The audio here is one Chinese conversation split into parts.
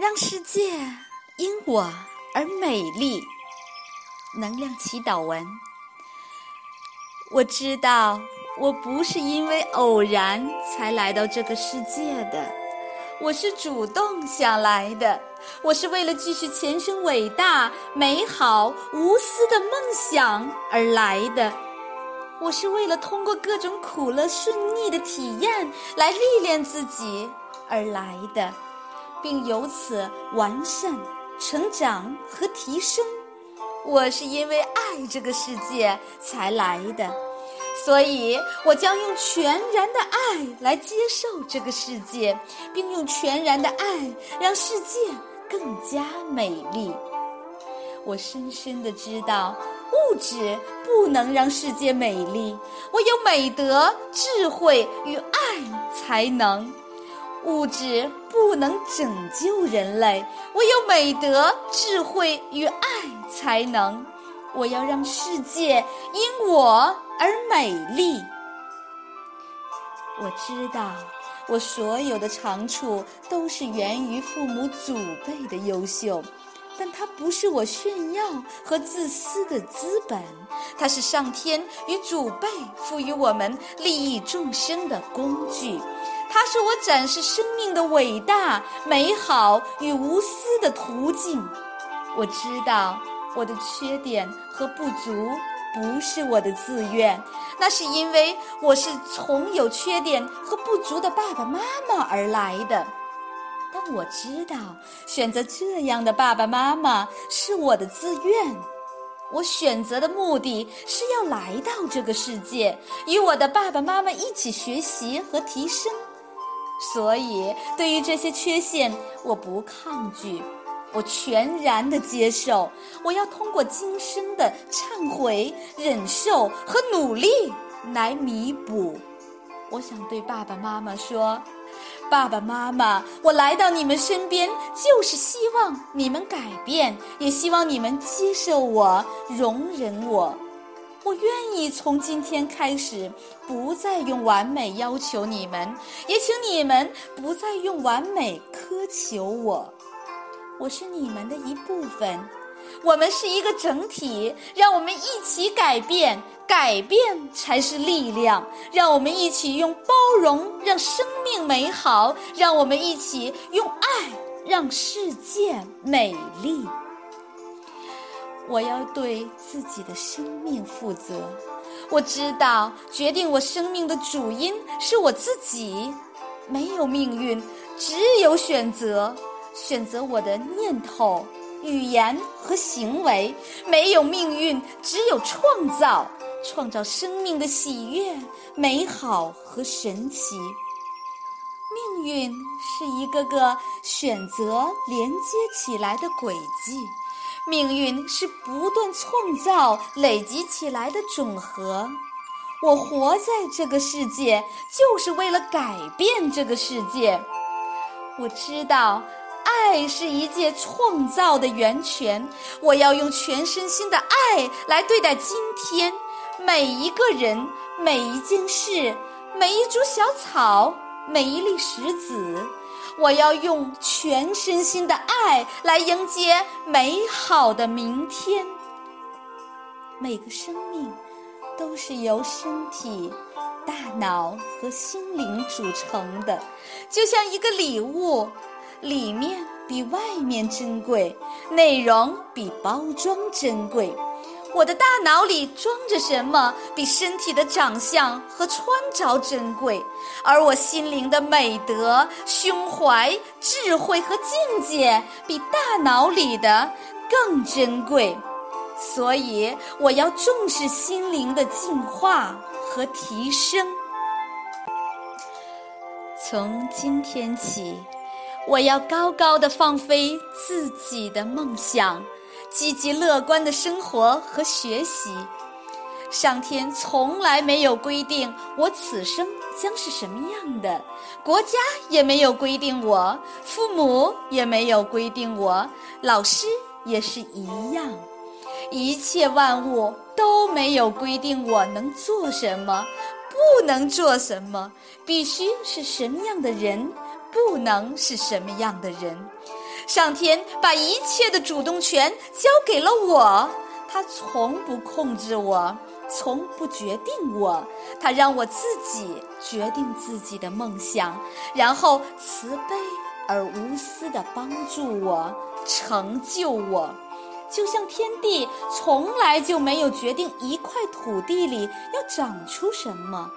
让世界因我而美丽。能量祈祷文。我知道，我不是因为偶然才来到这个世界的，我是主动想来的。我是为了继续前生伟大、美好、无私的梦想而来的。我是为了通过各种苦乐顺逆的体验来历练自己而来的，并由此完善、成长和提升。我是因为爱这个世界才来的，所以我将用全然的爱来接受这个世界，并用全然的爱让世界更加美丽。我深深的知道。物质不能让世界美丽，唯有美德、智慧与爱才能。物质不能拯救人类，唯有美德、智慧与爱才能。我要让世界因我而美丽。我知道，我所有的长处都是源于父母祖辈的优秀。但它不是我炫耀和自私的资本，它是上天与祖辈赋予我们利益众生的工具，它是我展示生命的伟大、美好与无私的途径。我知道我的缺点和不足不是我的自愿，那是因为我是从有缺点和不足的爸爸妈妈而来的。但我知道，选择这样的爸爸妈妈是我的自愿。我选择的目的是要来到这个世界，与我的爸爸妈妈一起学习和提升。所以，对于这些缺陷，我不抗拒，我全然的接受。我要通过今生的忏悔、忍受和努力来弥补。我想对爸爸妈妈说。爸爸妈妈，我来到你们身边，就是希望你们改变，也希望你们接受我、容忍我。我愿意从今天开始，不再用完美要求你们，也请你们不再用完美苛求我。我是你们的一部分。我们是一个整体，让我们一起改变，改变才是力量。让我们一起用包容让生命美好，让我们一起用爱让世界美丽。我要对自己的生命负责。我知道，决定我生命的主因是我自己，没有命运，只有选择。选择我的念头。语言和行为没有命运，只有创造，创造生命的喜悦、美好和神奇。命运是一个个选择连接起来的轨迹，命运是不断创造、累积起来的总和。我活在这个世界，就是为了改变这个世界。我知道。爱是一切创造的源泉，我要用全身心的爱来对待今天每一个人、每一件事、每一株小草、每一粒石子。我要用全身心的爱来迎接美好的明天。每个生命都是由身体、大脑和心灵组成的，就像一个礼物。里面比外面珍贵，内容比包装珍贵。我的大脑里装着什么，比身体的长相和穿着珍贵。而我心灵的美德、胸怀、智慧和境界，比大脑里的更珍贵。所以，我要重视心灵的进化和提升。从今天起。我要高高的放飞自己的梦想，积极乐观的生活和学习。上天从来没有规定我此生将是什么样的，国家也没有规定我，父母也没有规定我，老师也是一样，一切万物都没有规定我能做什么，不能做什么，必须是什么样的人。不能是什么样的人，上天把一切的主动权交给了我，他从不控制我，从不决定我，他让我自己决定自己的梦想，然后慈悲而无私地帮助我，成就我。就像天地从来就没有决定一块土地里要长出什么。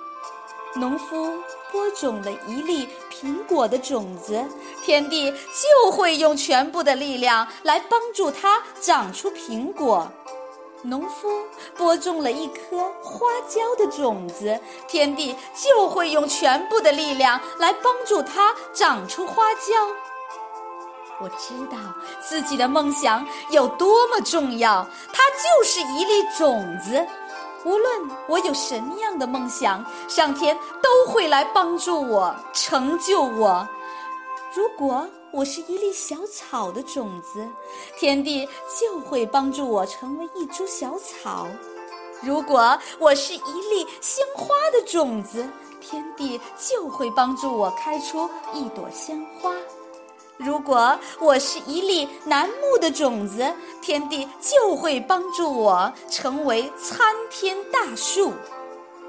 农夫播种了一粒苹果的种子，天地就会用全部的力量来帮助它长出苹果；农夫播种了一颗花椒的种子，天地就会用全部的力量来帮助它长出花椒。我知道自己的梦想有多么重要，它就是一粒种子。无论我有什么样的梦想，上天都会来帮助我，成就我。如果我是一粒小草的种子，天地就会帮助我成为一株小草；如果我是一粒鲜花的种子，天地就会帮助我开出一朵鲜花。如果我是一粒楠木的种子，天地就会帮助我成为参天大树。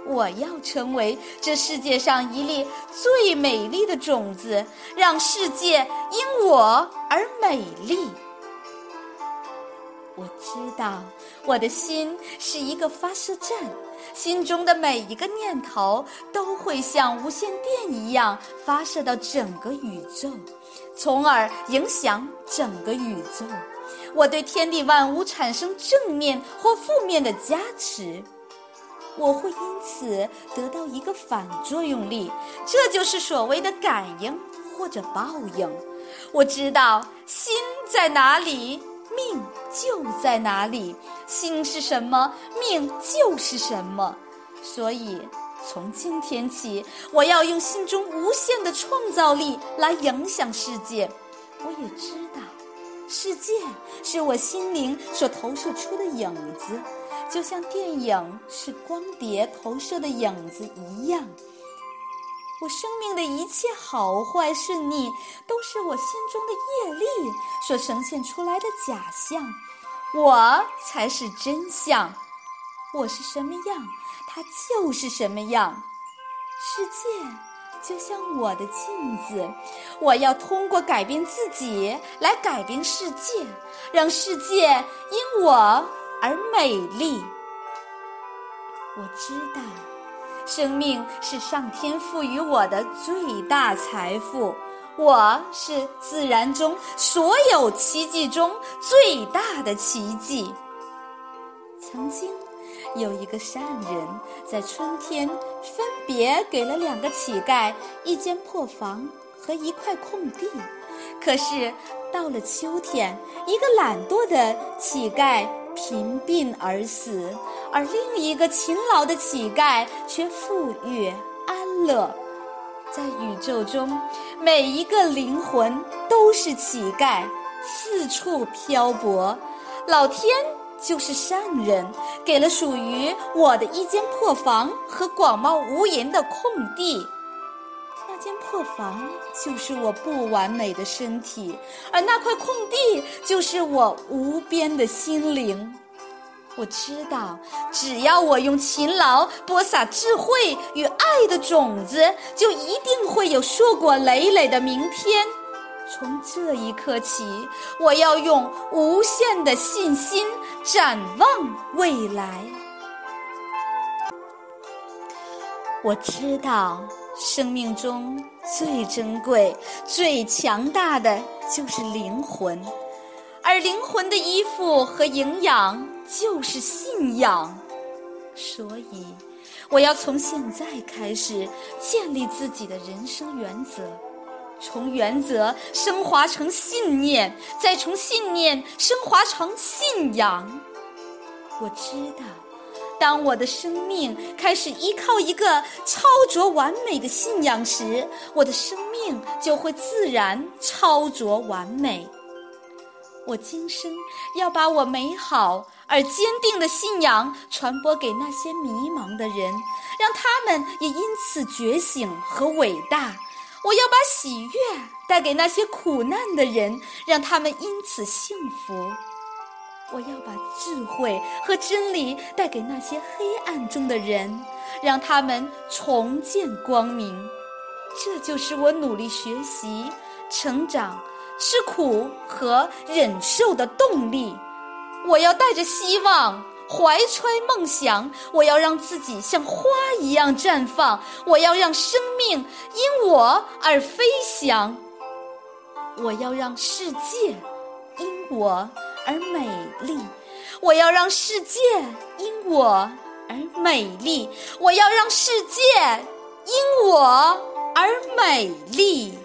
我要成为这世界上一粒最美丽的种子，让世界因我而美丽。我知道，我的心是一个发射站，心中的每一个念头都会像无线电一样发射到整个宇宙，从而影响整个宇宙。我对天地万物产生正面或负面的加持，我会因此得到一个反作用力，这就是所谓的感应或者报应。我知道心在哪里。命就在哪里，心是什么，命就是什么。所以，从今天起，我要用心中无限的创造力来影响世界。我也知道，世界是我心灵所投射出的影子，就像电影是光碟投射的影子一样。我生命的一切好坏顺逆，都是我心中的业力所呈现出来的假象。我才是真相。我是什么样，它就是什么样。世界就像我的镜子，我要通过改变自己来改变世界，让世界因我而美丽。我知道。生命是上天赋予我的最大财富，我是自然中所有奇迹中最大的奇迹。曾经有一个善人，在春天分别给了两个乞丐一间破房和一块空地，可是到了秋天，一个懒惰的乞丐。贫病而死，而另一个勤劳的乞丐却富裕安乐。在宇宙中，每一个灵魂都是乞丐，四处漂泊。老天就是善人，给了属于我的一间破房和广袤无垠的空地。那间破房就是我不完美的身体，而那块空地就是我无边的心灵。我知道，只要我用勤劳播撒智慧与爱的种子，就一定会有硕果累累的明天。从这一刻起，我要用无限的信心展望未来。我知道。生命中最珍贵、最强大的就是灵魂，而灵魂的依附和营养就是信仰。所以，我要从现在开始建立自己的人生原则，从原则升华成信念，再从信念升华成信仰。我知道。当我的生命开始依靠一个超卓完美的信仰时，我的生命就会自然超卓完美。我今生要把我美好而坚定的信仰传播给那些迷茫的人，让他们也因此觉醒和伟大。我要把喜悦带给那些苦难的人，让他们因此幸福。我要把智慧和真理带给那些黑暗中的人，让他们重见光明。这就是我努力学习、成长、吃苦和忍受的动力。我要带着希望，怀揣梦想。我要让自己像花一样绽放。我要让生命因我而飞翔。我要让世界因我。而美丽，我要让世界因我而美丽。我要让世界因我而美丽。